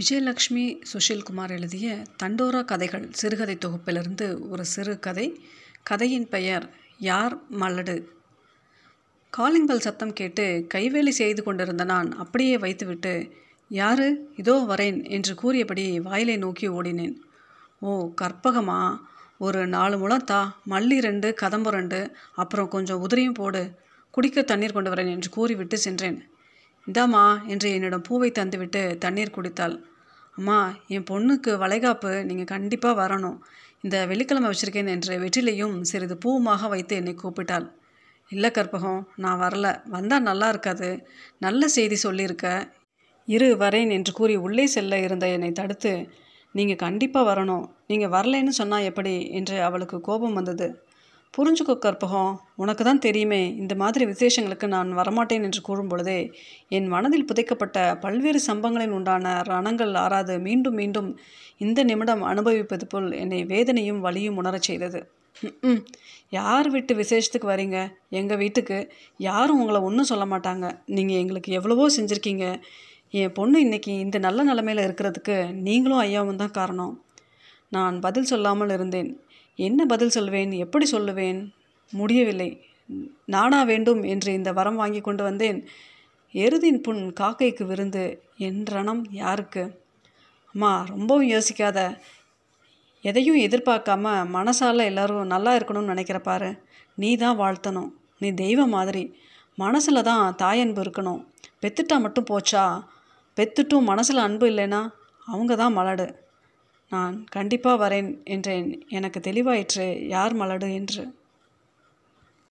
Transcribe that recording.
விஜயலக்ஷ்மி சுஷில்குமார் எழுதிய தண்டோரா கதைகள் சிறுகதை தொகுப்பிலிருந்து ஒரு சிறு கதை. கதையின் பெயர் யார் மலடு. காலிங் பெல் சத்தம் கேட்டு கைவேலி செய்து கொண்டிருந்த நான் அப்படியே வைத்துவிட்டு யாரு? இதோ வரேன் என்று கூறியபடி வாயிலை நோக்கி ஓடினேன். ஓ கற்பகமா? ஒரு நாலு முளத்தா மல்லி ரெண்டு கதம்பு ரெண்டு அப்புறம் கொஞ்சம் உதிரியும் போடு. குடிக்க தண்ணீர் கொண்டு வரேன் என்று கூறிவிட்டு சென்றேன். இந்தாம்மா என்று என்னிடம் பூவை தந்துவிட்டு தண்ணீர் குடித்தாள். அம்மா என் பொண்ணுக்கு வளைகாப்பு நீங்கள் கண்டிப்பாக வரணும். இந்த வெள்ளிக்கிழமை வச்சுருக்கேன் என்று வெற்றிலையும் சிறிது பூவுமாக வைத்து என்னை கூப்பிட்டாள். இல்லை கற்பகம் நான் வரல. வந்தால் நல்லா இருக்காது. நல்ல செய்தி சொல்லியிருக்க. இரு வரேன் என்று கூறி உள்ளே செல்ல இருந்த என்னை தடுத்து நீங்கள் கண்டிப்பாக வரணும். நீங்கள் வரலைன்னு சொன்னால் எப்படி? என்று அவளுக்கு கோபம் வந்தது. புரிஞ்சுக்கோ கற்பகம் உனக்கு தான் தெரியுமே இந்த மாதிரி விசேஷங்களுக்கு நான் வரமாட்டேன் என்று கூறும் பொழுதே என் மனதில் புதைக்கப்பட்ட பல்வேறு சம்பங்களின் உண்டான ரணங்கள் ஆறாது மீண்டும் மீண்டும் இந்த நிமிடம் அனுபவிப்பது போல் என்னை வேதனையும் வலியும் உணரச் செய்தது. ம் யார் வீட்டு விசேஷத்துக்கு வரீங்க? எங்கள் வீட்டுக்கு. யாரும் உங்களை ஒன்றும் சொல்ல மாட்டாங்க. நீங்கள் எங்களுக்கு எவ்வளவோ செஞ்சுருக்கீங்க. என் பொண்ணு இன்றைக்கி இந்த நல்ல நிலமையில் இருக்கிறதுக்கு நீங்களும் ஐயாவும் தான் காரணம். நான் பதில் சொல்லாமல் இருந்தேன். என்ன பதில் சொல்வேன்? எப்படி சொல்லுவேன்? முடியவில்லை. நானா வேண்டும் என்று இந்த வரம் வாங்கி கொண்டு வந்தேன். எருதின் புண் காக்கைக்கு விருந்து. என்றனம் யாருக்கு? அம்மா ரொம்பவும் யோசிக்காத. எதையும் எதிர்பார்க்காம மனசால் எல்லோரும் நல்லா இருக்கணும்னு நினைக்கிற பாரு. நீ தான் வாழ்த்தணும். நீ தெய்வம் மாதிரி. மனசில் தான் தாயன்பு இருக்கணும். பெத்துட்டா மட்டும் போச்சா? பெத்துட்டும் மனசில் அன்பு இல்லைன்னா அவங்க தான் மலடு. நான் கண்டிப்பாக வரேன் என்றேன். எனக்கு தெளிவாயிற்று. யார் மலடு என்று?